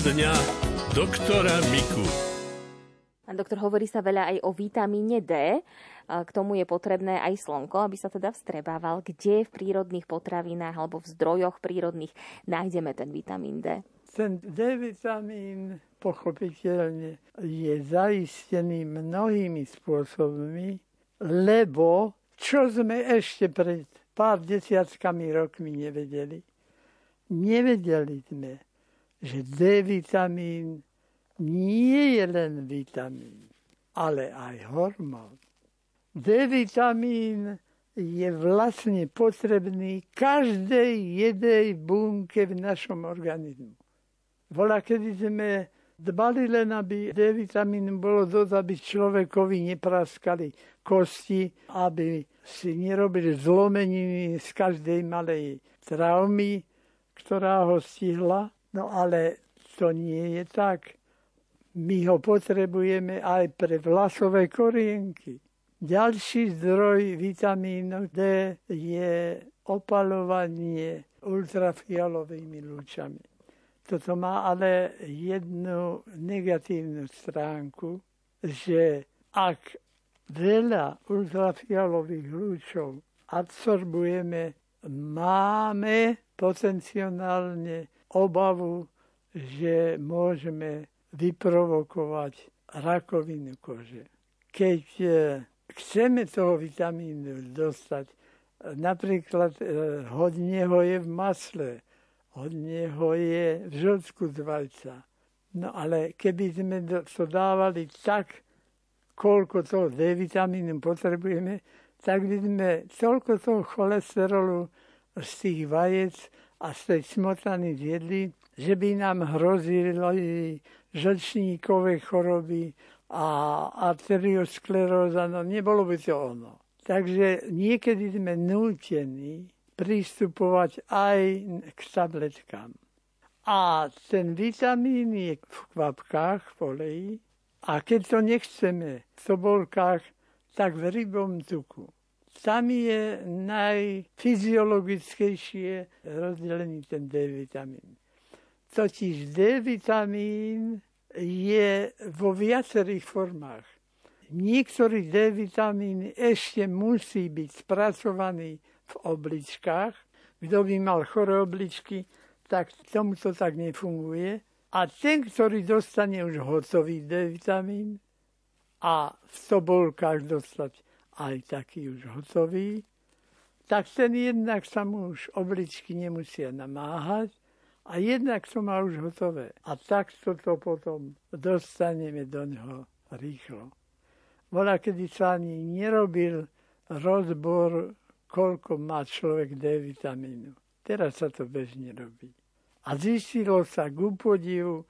dňa doktora Miku. Pán doktor, hovorí sa veľa aj o vitamíne D. K tomu je potrebné aj slnko, aby sa teda vstrebával. Kde v prírodných potravinách alebo v zdrojoch prírodných nájdeme ten vitamín D? Ten D-vitamín pochopiteľne je zaistený mnohými spôsobmi, lebo čo sme ešte pred pár desiatkami rokmi nevedeli? Nevedeli sme, že D-vitamín nie je len vitamín, ale aj hormón. D-vitamín je vlastne potrebný každej jednej bunke v našom organizmu. Vola, kedy sme dbali len, aby D-vitamín bolo dosť, aby človekovi nepraskali kosti, aby si nerobili zlomeniny z každej malej traumy, ktorá ho stihla. No ale to nie je tak. My ho potrebujeme aj pre vlasové korienky. Ďalší zdroj vitamínu D je opalovanie ultrafialovými lúčami. Toto má ale jednu negatívnu stránku, že ak veľa ultrafialových lúčov absorbujeme, máme potenciálne obavu, že môžeme vyprovokovať rakovinu kože. Keď chceme toho vitamínu dostať, napríklad e, hodne ho je v masle, hodne ho je v žlčku z. No ale keby sme to dávali tak, koľko toho D-vitamínu potrebujeme, tak by sme toľko toho cholesterolu z tých vajec a z tej smotany zjedli, že by nám hrozili žlčníkové choroby a arterioskleróza, no nebolo by to ono. Takže niekedy sme nútení pristupovať aj k tabletkám. A ten vitamín je v kvapkách, v oleji. A keď to nechceme v sobolkách, tak v rybom tuku. Tam je najfyziologickejšie rozdelený ten D-vitamín. Totiž D-vitamín je vo viacerých formách. Niektorý D-vitamín ešte musí byť spracovaný v obličkách. Kto by mal choré obličky, tak tomu to tak nefunguje. A ten, ktorý dostane už hotový D-vitamín a v sobolkách dostať aj taký už hotový, tak ten jednak sa mu už obličky nemusia namáhať a jednak to má už hotové. A takto to potom dostaneme do neho rýchlo. Bola, kedy sa ani nerobil rozbor, koľko má človek D vitamínu. Teraz sa to bežne robí. A zistilo sa ku podivu,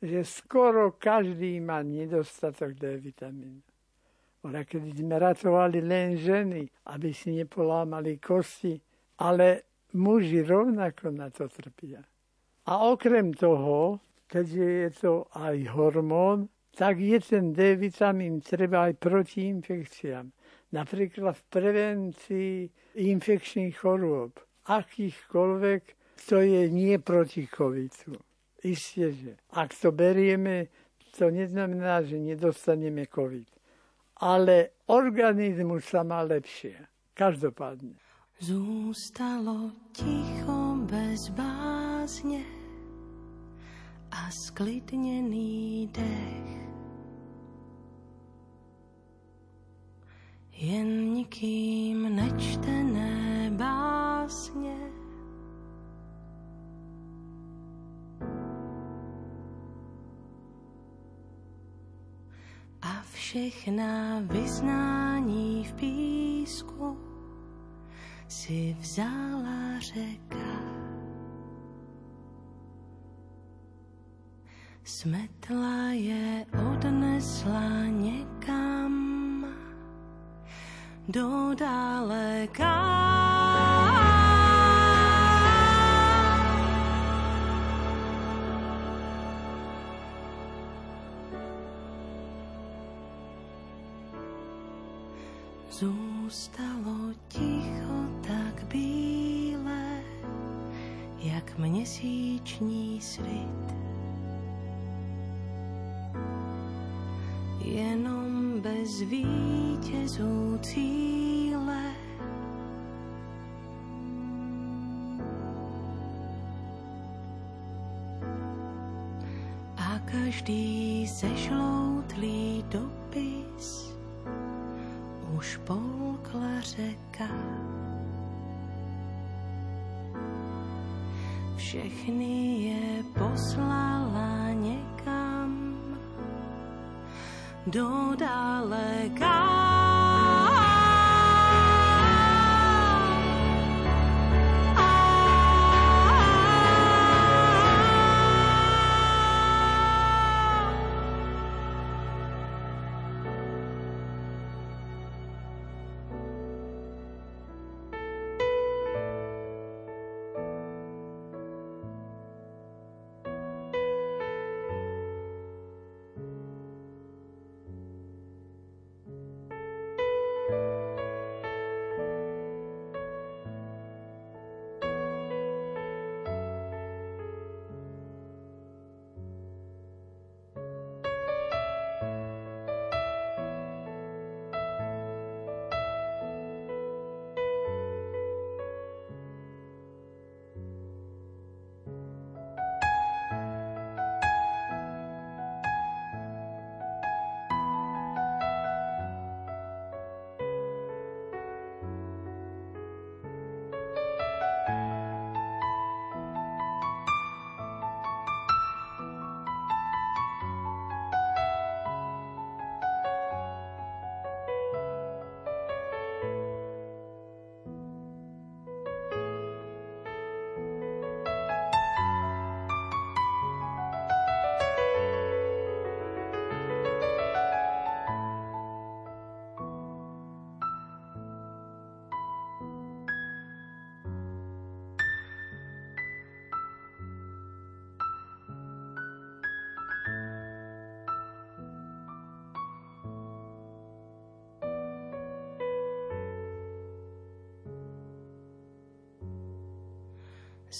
že skoro každý má nedostatok D vitamínu. Bola, kedy sme ratovali len ženy, aby si nepolámali kosti, ale muži rovnako na to trpia. A okrem toho, keďže je to aj hormón, tak je ten D-vitamín treba aj proti infekciám. Napríklad v prevencii infekčných chorôb, akýchkoľvek, to je nie proti covidu. Isté, že ak to berieme, to neznamená, že nedostaneme covid. Ale organizmus sa má lepšie. Každopádne. Zústalo ticho bez bázne a sklidnený dech. Jen nikým nečtené básně všechna vyznání v písku si vzala řeka. Smetla je odnesla někam do daleka. Zústalo ticho tak bíle, jak měsíční svit. Jenom bez vítězů cíle a každý sešloutlý dopis už polkla řeka. Všechny je poslala někam do daleka.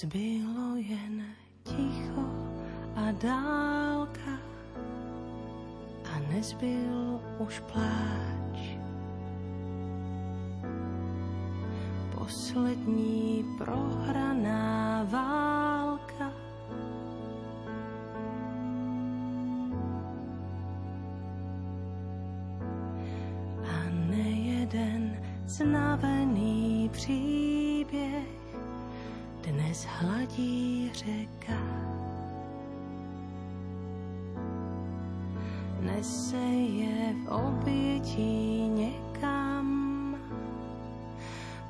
Zbylo jen ticho a dálka a nezbyl už pláč. Poslední prohraná válka a nejeden znavený příběh dnes hladí řeka. Nese je v obětí někam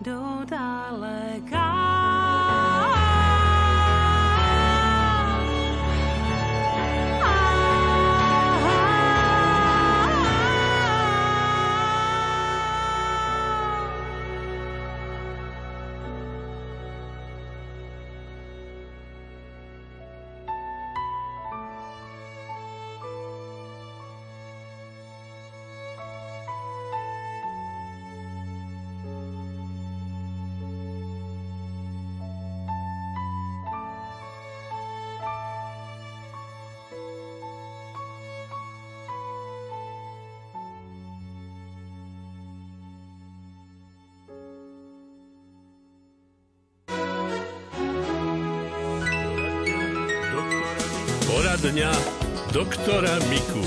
do daleka. Poradňa doktora Miku.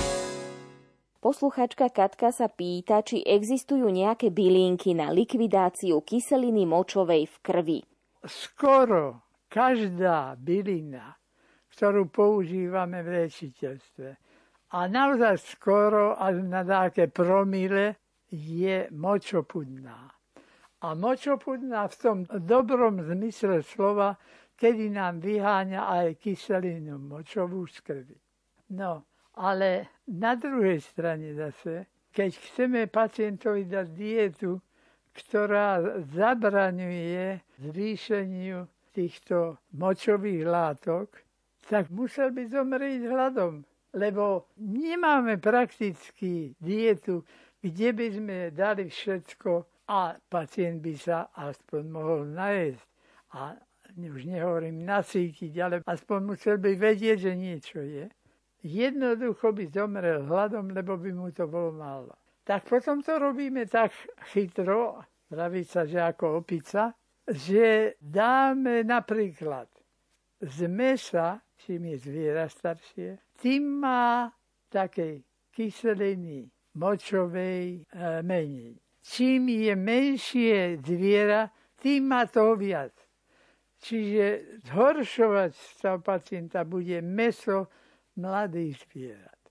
Posluchačka Katka sa pýta, či existujú nejaké bylinky na likvidáciu kyseliny močovej v krvi. Skoro každá bylina, ktorú používame v liečiteľstve, a naozaj skoro až na také promile, je močopudná. A močopudná v tom dobrom zmysle slova kedy nám vyháňa aj kyselinu močovú z krvi. No, ale na druhej strane zase, keď chceme pacientovi dať dietu, ktorá zabraňuje zvýšeniu týchto močových látok, tak musel by zomrieť hladom. Lebo nemáme prakticky dietu, kde by sme dali všetko a pacient by sa aspoň mohol najesť. A už nehovorím nasýtiť, ale aspoň musel by vedieť, že niečo je. jednoducho by zomrel hladom, lebo by mu to bolo málo. Tak potom to robíme tak chytro, praví sa, že ako opica, že dáme napríklad z mesa, čím je zviera staršie, tým má takej kyseliny močovej e, menej. Čím je menšie zviera, tým má toho viac. Čiže zhoršovať stav pacienta bude meso mladých zvierat.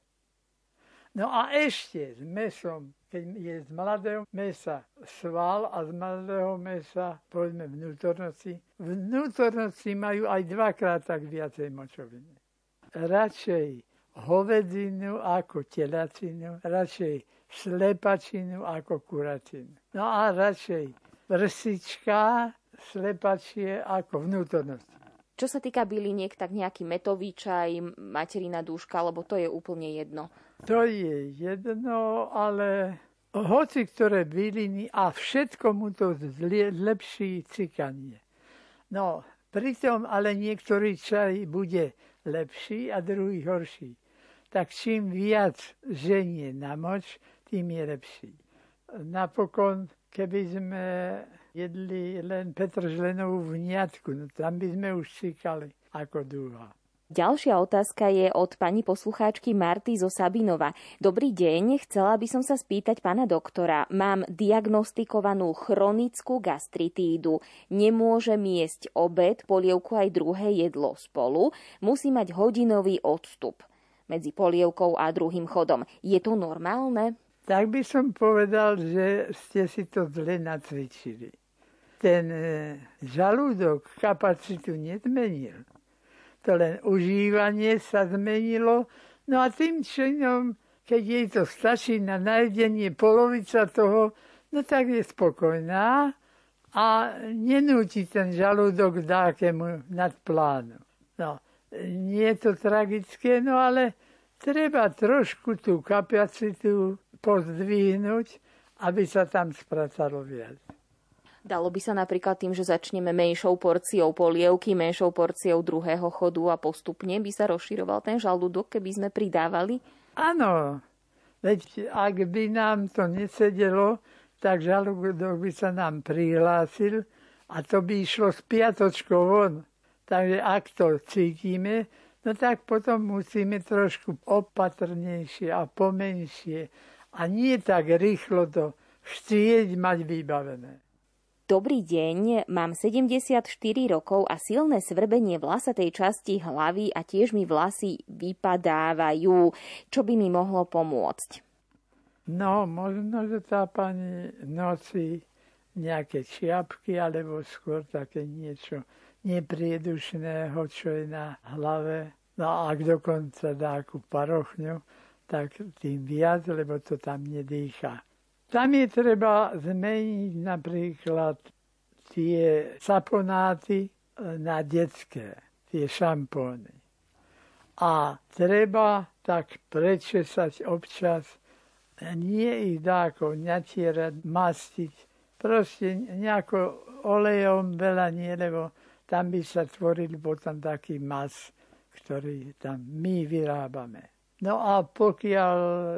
No a ešte s mesom, keď je z mladého mesa sval a z mladého mesa, povedzme vnútornosti, vnútornosti majú aj dvakrát tak viacej močoviny. Radšej hovedinu ako telacinu, radšej slepačinu ako kuracinu. No a radšej vrsička slepačie ako vnútornosť. Čo sa týka byliniek, tak nejaký metový čaj, materina dúška, lebo to je úplne jedno. To je jedno, ale hoci ktoré byliny a všetko mu to zlepší cikanie. No, pritom ale niektorý čaj bude lepší a druhý horší. Tak čím viac ženie na moč, tým je lepší. Napokon, keby sme jedli len Petržlenovú vniatku, no tam by sme už cikali ako dúha. Ďalšia otázka je od pani poslucháčky Marty zo Sabinova. Dobrý deň, chcela by som sa spýtať pána doktora. Mám diagnostikovanú chronickú gastritídu. Nemôžem jesť obed, polievku aj druhé jedlo spolu. Musí mať hodinový odstup medzi polievkou a druhým chodom. Je to normálne? Tak by som povedal, že ste si to zle nacvičili. Ten e, žalúdok kapacitu nezmenil to len užívanie sa zmenilo. No a tým činom, keď jej to stačí na najedenie polovica toho, no tak je spokojná a nenúti ten žalúdok dákemu nadplánu. No, nie je to tragické, no ale treba trošku tú kapacitu pozdvihnúť, aby sa tam spracalo viac. Dalo by sa napríklad tým, že začneme menšou porciou polievky, menšou porciou druhého chodu a postupne by sa rozširoval ten žalúdok, keby sme pridávali? Áno, veď ak by nám to nesedelo, tak žalúdok by sa nám prihlásil a to by išlo s piatočkou von. Takže ak to cítime, no tak potom musíme trošku opatrnejšie a pomenšie a nie tak rýchlo to chcieť mať vybavené. Dobrý deň, mám 74 rokov a silné svrbenie vlasatej časti hlavy a tiež mi vlasy vypadávajú. Čo by mi mohlo pomôcť? No, možno, že tá pani nosí nejaké čiapky, alebo skôr také niečo nepriedušného, čo je na hlave. No a ak dokonca dá akú parochňu, tak tým viac, lebo to tam nedýcha. Tam je treba zmeniť napríklad tie saponáty e, na detské, tie šampóny. A treba tak prečesať občas, nie ich dáko natierať, mastiť, proste nejako olejom veľa nie, lebo tam by sa tvoril potom taký mas, ktorý tam my vyrábame. No a pokiaľ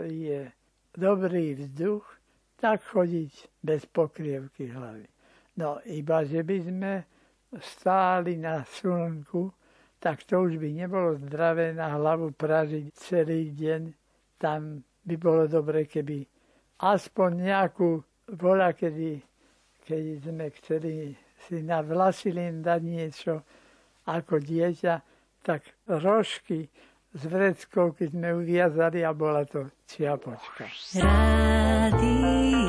je dobrý vzduch, tak chodiť bez pokrievky hlavy. No iba, že by sme stáli na slnku, tak to už by nebolo zdravé na hlavu pražiť celý deň. Tam by bolo dobre, keby aspoň nejakú bola, kedy, keď sme chceli si na vlasy len dať niečo ako dieťa, tak rožky s vreckou, keď sme uviazali a bola to čiapočka. nadie.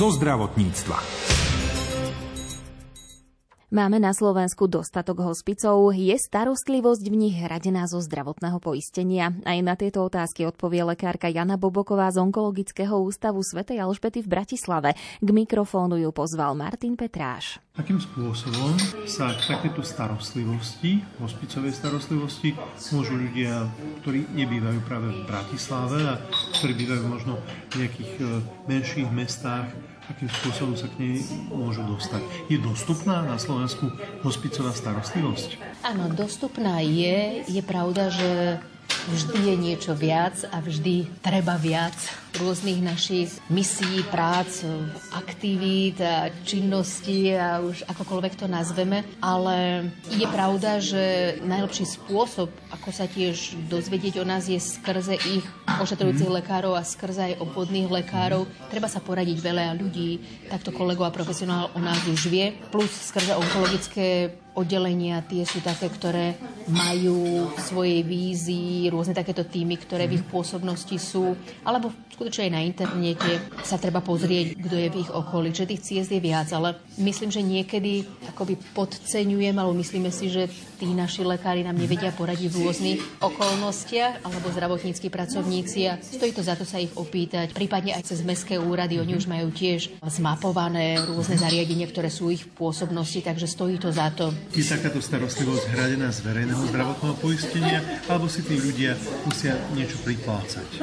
Zo zdravotníctva. Máme na Slovensku dostatok hospicov. Je starostlivosť v nich hradená zo zdravotného poistenia? Aj na tieto otázky odpovie lekárka Jana Boboková z Onkologického ústavu Sv. Alžbety v Bratislave. K mikrofónu ju pozval Martin Petráš. Akým spôsobom sa k takéto starostlivosti, hospicovej starostlivosti, môžu ľudia, ktorí nebývajú práve v Bratislave a ktorí bývajú možno v nejakých e, menších mestách, akým spôsobom sa k nej môžu dostať. Je dostupná na Slovensku hospicová starostlivosť? Áno, dostupná je. Je pravda, že vždy je niečo viac a vždy treba viac rôznych našich misií, prác, aktivít činností a už akokoľvek to nazveme. Ale je pravda, že najlepší spôsob, ako sa tiež dozvedieť o nás, je skrze ich ošetrujúcich lekárov a skrze aj obvodných lekárov. Treba sa poradiť veľa ľudí, takto kolegov a profesionál o nás už vie, plus skrze onkologické oddelenia, tie sú také, ktoré majú v svojej vízii rôzne takéto týmy, ktoré v ich pôsobnosti sú, alebo skutočne aj na internete sa treba pozrieť, kto je v ich okolí. Čiže tých ciest je viac, ale myslím, že niekedy akoby podceňujem, alebo myslíme si, že tí naši lekári nám nevedia poradiť v rôznych okolnostiach, alebo zdravotníckí pracovníci a stojí to za to sa ich opýtať. Prípadne aj cez mestské úrady, oni už majú tiež zmapované rôzne zariadenia, ktoré sú ich v pôsobnosti, takže stojí to za to. Je takáto starostlivosť hradená z verejného zdravotného poistenia, alebo si tí ľudia musia niečo priplácať?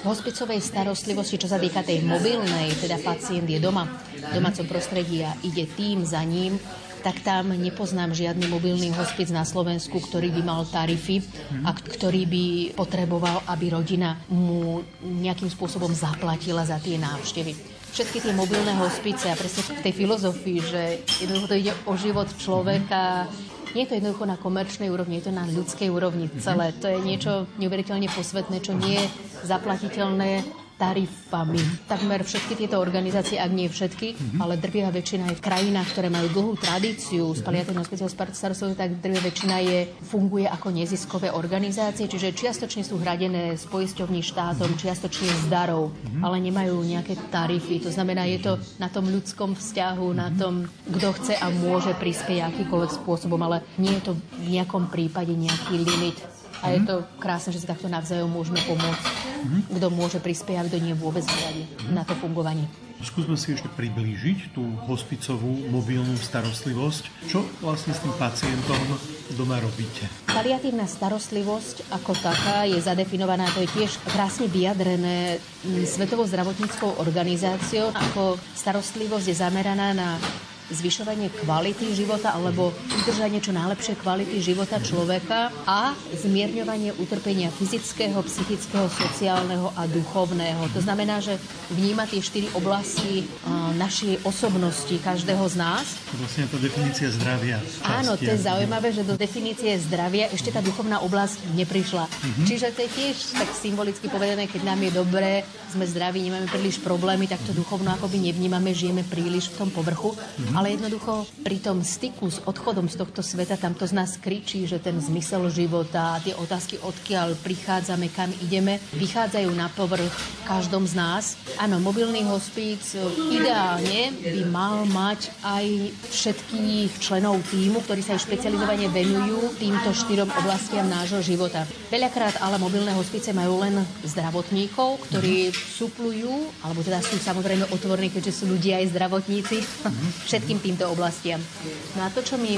V hospicovej starostlivosti, čo sa týka tej mobilnej, teda pacient je doma, v domácom prostredí a ide tým za ním, tak tam nepoznám žiadny mobilný hospic na Slovensku, ktorý by mal tarify a ktorý by potreboval, aby rodina mu nejakým spôsobom zaplatila za tie návštevy všetky tie mobilné hospice a presne v tej filozofii, že jednoducho to ide o život človeka, nie je to jednoducho na komerčnej úrovni, je to na ľudskej úrovni celé. To je niečo neuveriteľne posvetné, čo nie je zaplatiteľné tarifami. Takmer všetky tieto organizácie, ak nie všetky, mm-hmm. ale drvivá väčšina je v krajinách, ktoré majú dlhú tradíciu s paliatívnou starostlivosťou, tak drvivá väčšina je, funguje ako neziskové organizácie, čiže čiastočne sú hradené z poisťovní štátom, čiastočne z darov, mm-hmm. ale nemajú nejaké tarify. To znamená, je to na tom ľudskom vzťahu, mm-hmm. na tom, kto chce a môže prispieť akýkoľvek spôsobom, ale nie je to v nejakom prípade nejaký limit a je to krásne, že si takto navzájom môžeme pomôcť. Kto môže prispieť a kto nie vôbec hľadí na to fungovanie. Skúsme si ešte priblížiť tú hospicovú mobilnú starostlivosť. Čo vlastne s tým pacientom doma robíte? Paliatívna starostlivosť ako taká je zadefinovaná, to je tiež krásne vyjadrené Svetovou zdravotníckou organizáciou. Ako starostlivosť je zameraná na zvyšovanie kvality života alebo udržanie čo najlepšie kvality života človeka a zmierňovanie utrpenia fyzického, psychického, sociálneho a duchovného. To znamená, že vníma tie štyri oblasti našej osobnosti každého z nás. To vlastne to definícia zdravia. Áno, to je zaujímavé, že do definície zdravia ešte tá duchovná oblasť neprišla. Mm-hmm. Čiže to je tiež tak symbolicky povedané, keď nám je dobré, sme zdraví, nemáme príliš problémy, tak to duchovno akoby nevnímame, žijeme príliš v tom povrchu. Mm-hmm ale jednoducho pri tom styku s odchodom z tohto sveta tam to z nás kričí, že ten zmysel života, tie otázky, odkiaľ prichádzame, kam ideme, vychádzajú na povrch každom z nás. Áno, mobilný hospíc ideálne by mal mať aj všetkých členov týmu, ktorí sa aj špecializovane venujú týmto štyrom oblastiam nášho života. Veľakrát ale mobilné hospice majú len zdravotníkov, ktorí suplujú, alebo teda sú samozrejme otvorní, keďže sú ľudia aj zdravotníci, všetky všetkým týmto oblastiam. No a to, čo my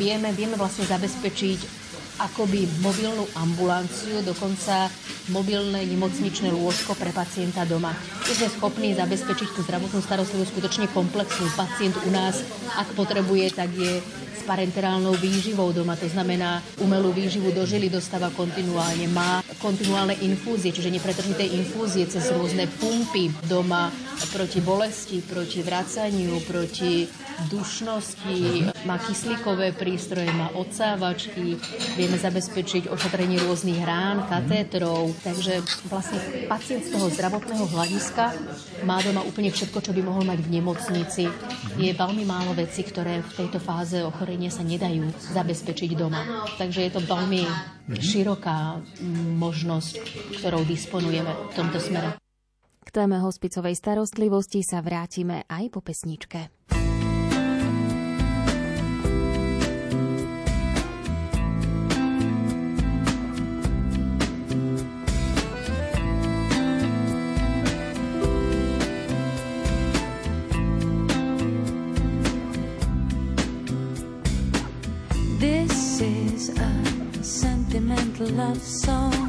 vieme, vieme vlastne zabezpečiť akoby mobilnú ambulanciu, dokonca mobilné nemocničné lôžko pre pacienta doma. My sme schopní zabezpečiť tú zdravotnú starostlivosť skutočne komplexnú. Pacient u nás, ak potrebuje, tak je parenterálnou výživou doma, to znamená umelú výživu do žily dostáva kontinuálne, má kontinuálne infúzie, čiže nepretržité infúzie cez rôzne pumpy doma proti bolesti, proti vracaniu, proti dušnosti, má kyslíkové prístroje, má odsávačky, vieme zabezpečiť ošetrenie rôznych rán, katétrov, takže vlastne pacient z toho zdravotného hľadiska má doma úplne všetko, čo by mohol mať v nemocnici. Je veľmi málo vecí, ktoré v tejto fáze ochorenia ochorenia sa nedajú zabezpečiť doma. Takže je to veľmi široká možnosť, ktorou disponujeme v tomto smere. K téme hospicovej starostlivosti sa vrátime aj po pesničke. Love song.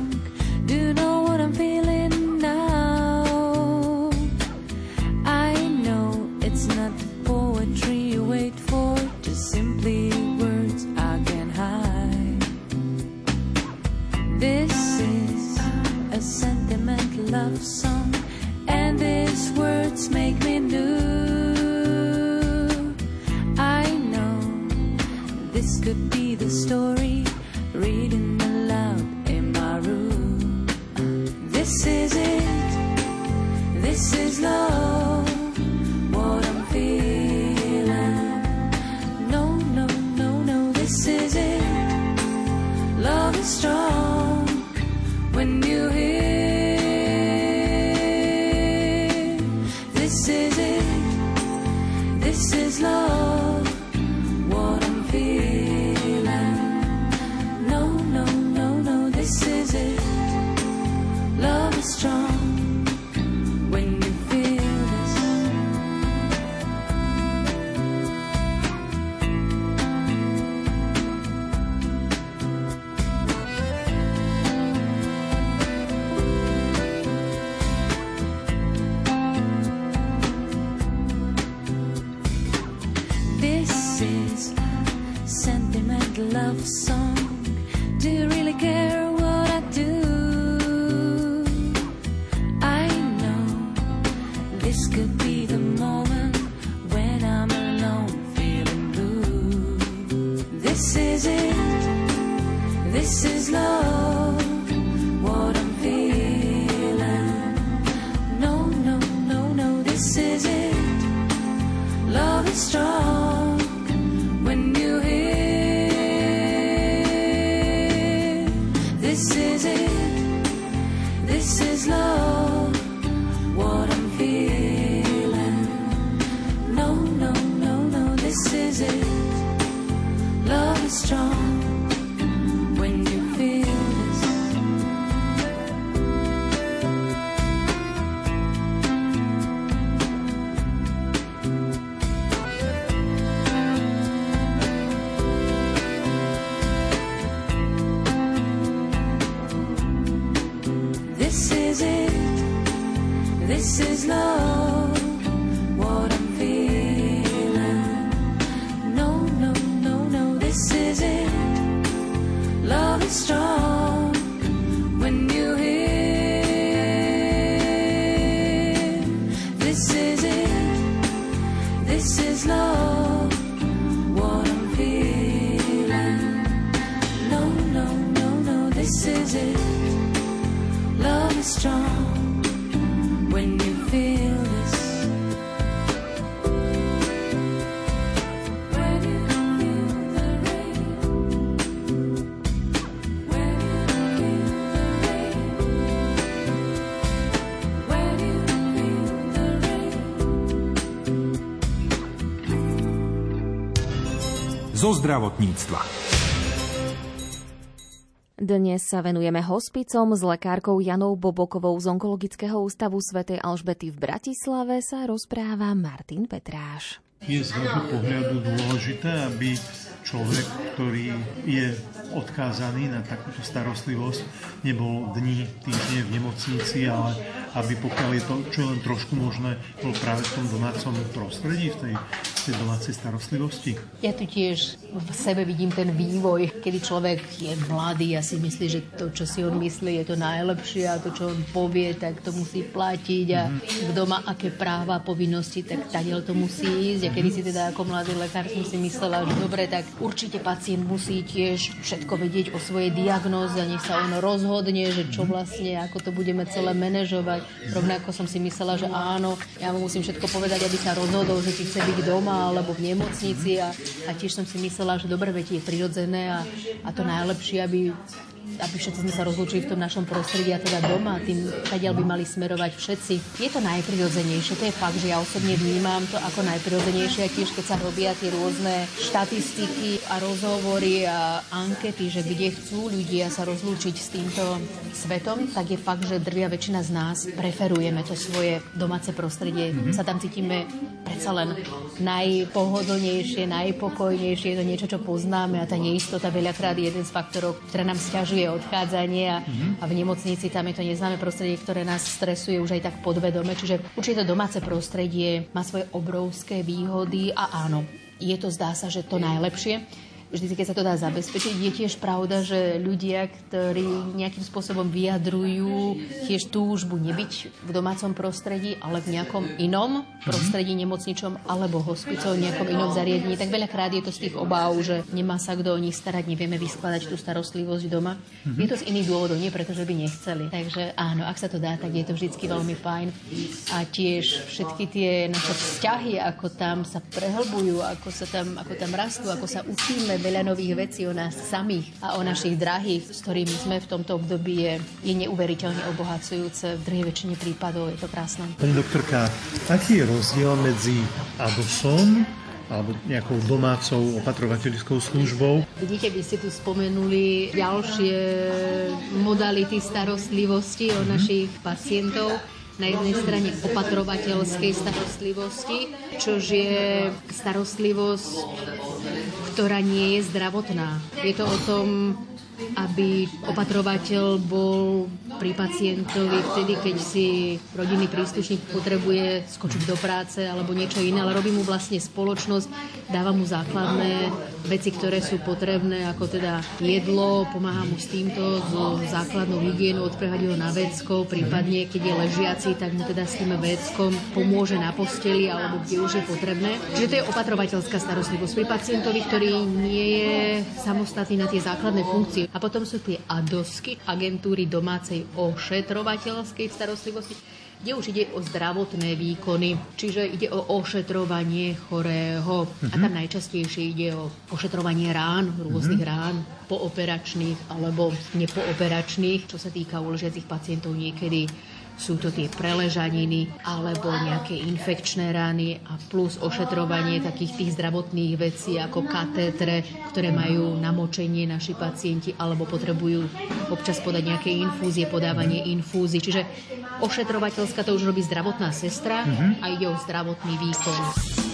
This is it. This is love. Zdravotníctva. Dnes sa venujeme hospicom s lekárkou Janou Bobokovou z Onkologického ústavu svätej Alžbety v Bratislave sa rozpráva Martin Petráš. Je z vášho pohľadu dôležité, aby človek, ktorý je odkázaný na takúto starostlivosť, nebol dní, týždne v nemocnici, ale aby pokiaľ je to čo len trošku možné, bol práve v tom domácom prostredí, v tej, tej domácej starostlivosti. Ja tu tiež v sebe vidím ten vývoj, kedy človek je mladý a si myslí, že to, čo si on myslí, je to najlepšie a to, čo on povie, tak to musí platiť a kto má aké práva a povinnosti, tak tadiaľ to musí ísť. A kedy si teda ako mladý lekár som si myslela, že dobre, tak určite pacient musí tiež všetko vedieť o svojej diagnóze a nech sa on rozhodne, že čo vlastne, ako to budeme celé manažovať. Rovnako som si myslela, že áno, ja mu musím všetko povedať, aby sa rozhodol, že či chce byť doma alebo v nemocnici a, a tiež som si myslela, že dobre, veď je prirodzené a, a to najlepšie, aby aby všetci sme sa rozlúčili v tom našom prostredí a teda doma, tým kadiaľ by mali smerovať všetci. Je to najprirodzenejšie, to je fakt, že ja osobne vnímam to ako najprirodzenejšie, tiež keď sa robia tie rôzne štatistiky a rozhovory a ankety, že kde chcú ľudia sa rozlúčiť s týmto svetom, tak je fakt, že drvia väčšina z nás preferujeme to svoje domáce prostredie. Mm-hmm. Sa tam cítime predsa len najpohodlnejšie, najpokojnejšie, je to niečo, čo poznáme a tá neistota veľakrát je jeden z faktorov, ktorá nám stiažuje odchádzanie a, mm-hmm. a v nemocnici tam je to neznáme prostredie, ktoré nás stresuje už aj tak podvedome. Čiže určite to domáce prostredie má svoje obrovské výhody a áno, je to zdá sa, že to najlepšie vždy, keď sa to dá zabezpečiť. Je tiež pravda, že ľudia, ktorí nejakým spôsobom vyjadrujú tiež túžbu nebyť v domácom prostredí, ale v nejakom inom prostredí, nemocničom alebo hospicov, nejakom inom zariadení, tak veľakrát je to z tých obáv, že nemá sa kto o nich starať, nevieme vyskladať tú starostlivosť doma. Mm-hmm. Je to z iných dôvodov, nie preto, že by nechceli. Takže áno, ak sa to dá, tak je to vždy veľmi fajn. A tiež všetky tie naše vzťahy, ako tam sa prehlbujú, ako sa tam, ako tam rastú, ako sa učíme veľa nových vecí o nás samých a o našich drahých, s ktorými sme v tomto období, je, je neuveriteľne obohacujúce. V druhej väčšine prípadov je to krásne. Pani doktorka, aký je rozdiel medzi ADOSom alebo nejakou domácou opatrovateľskou službou. Vidíte, vy ste tu spomenuli ďalšie modality starostlivosti o mm-hmm. našich pacientov na jednej strane opatrovateľskej starostlivosti, čož je starostlivosť, ktorá nie je zdravotná. Je to o tom, aby opatrovateľ bol pri pacientovi vtedy, keď si rodinný príslušník potrebuje skočiť do práce alebo niečo iné, ale robí mu vlastne spoločnosť, dáva mu základné veci, ktoré sú potrebné, ako teda jedlo, pomáha mu s týmto, so základnou hygienou, odprehať ho na vecko, prípadne keď je ležiaci, tak mu teda s tým veckom pomôže na posteli alebo kde už je potrebné. Čiže to je opatrovateľská starostlivosť pri pacientovi, ktorý nie je samostatný na tie základné funkcie a potom sú tie ADOSky, agentúry domácej ošetrovateľskej starostlivosti, kde už ide o zdravotné výkony, čiže ide o ošetrovanie chorého. Mm-hmm. A tam mhm. najčastejšie ide o ošetrovanie rán, rôznych mm-hmm. rán, pooperačných alebo nepooperačných, čo sa týka uležiacich pacientov niekedy sú to tie preležaniny alebo nejaké infekčné rany a plus ošetrovanie takých tých zdravotných vecí ako katétre, ktoré majú namočenie naši pacienti alebo potrebujú občas podať nejaké infúzie, podávanie infúzií. Čiže ošetrovateľská to už robí zdravotná sestra a ide o zdravotný výkon.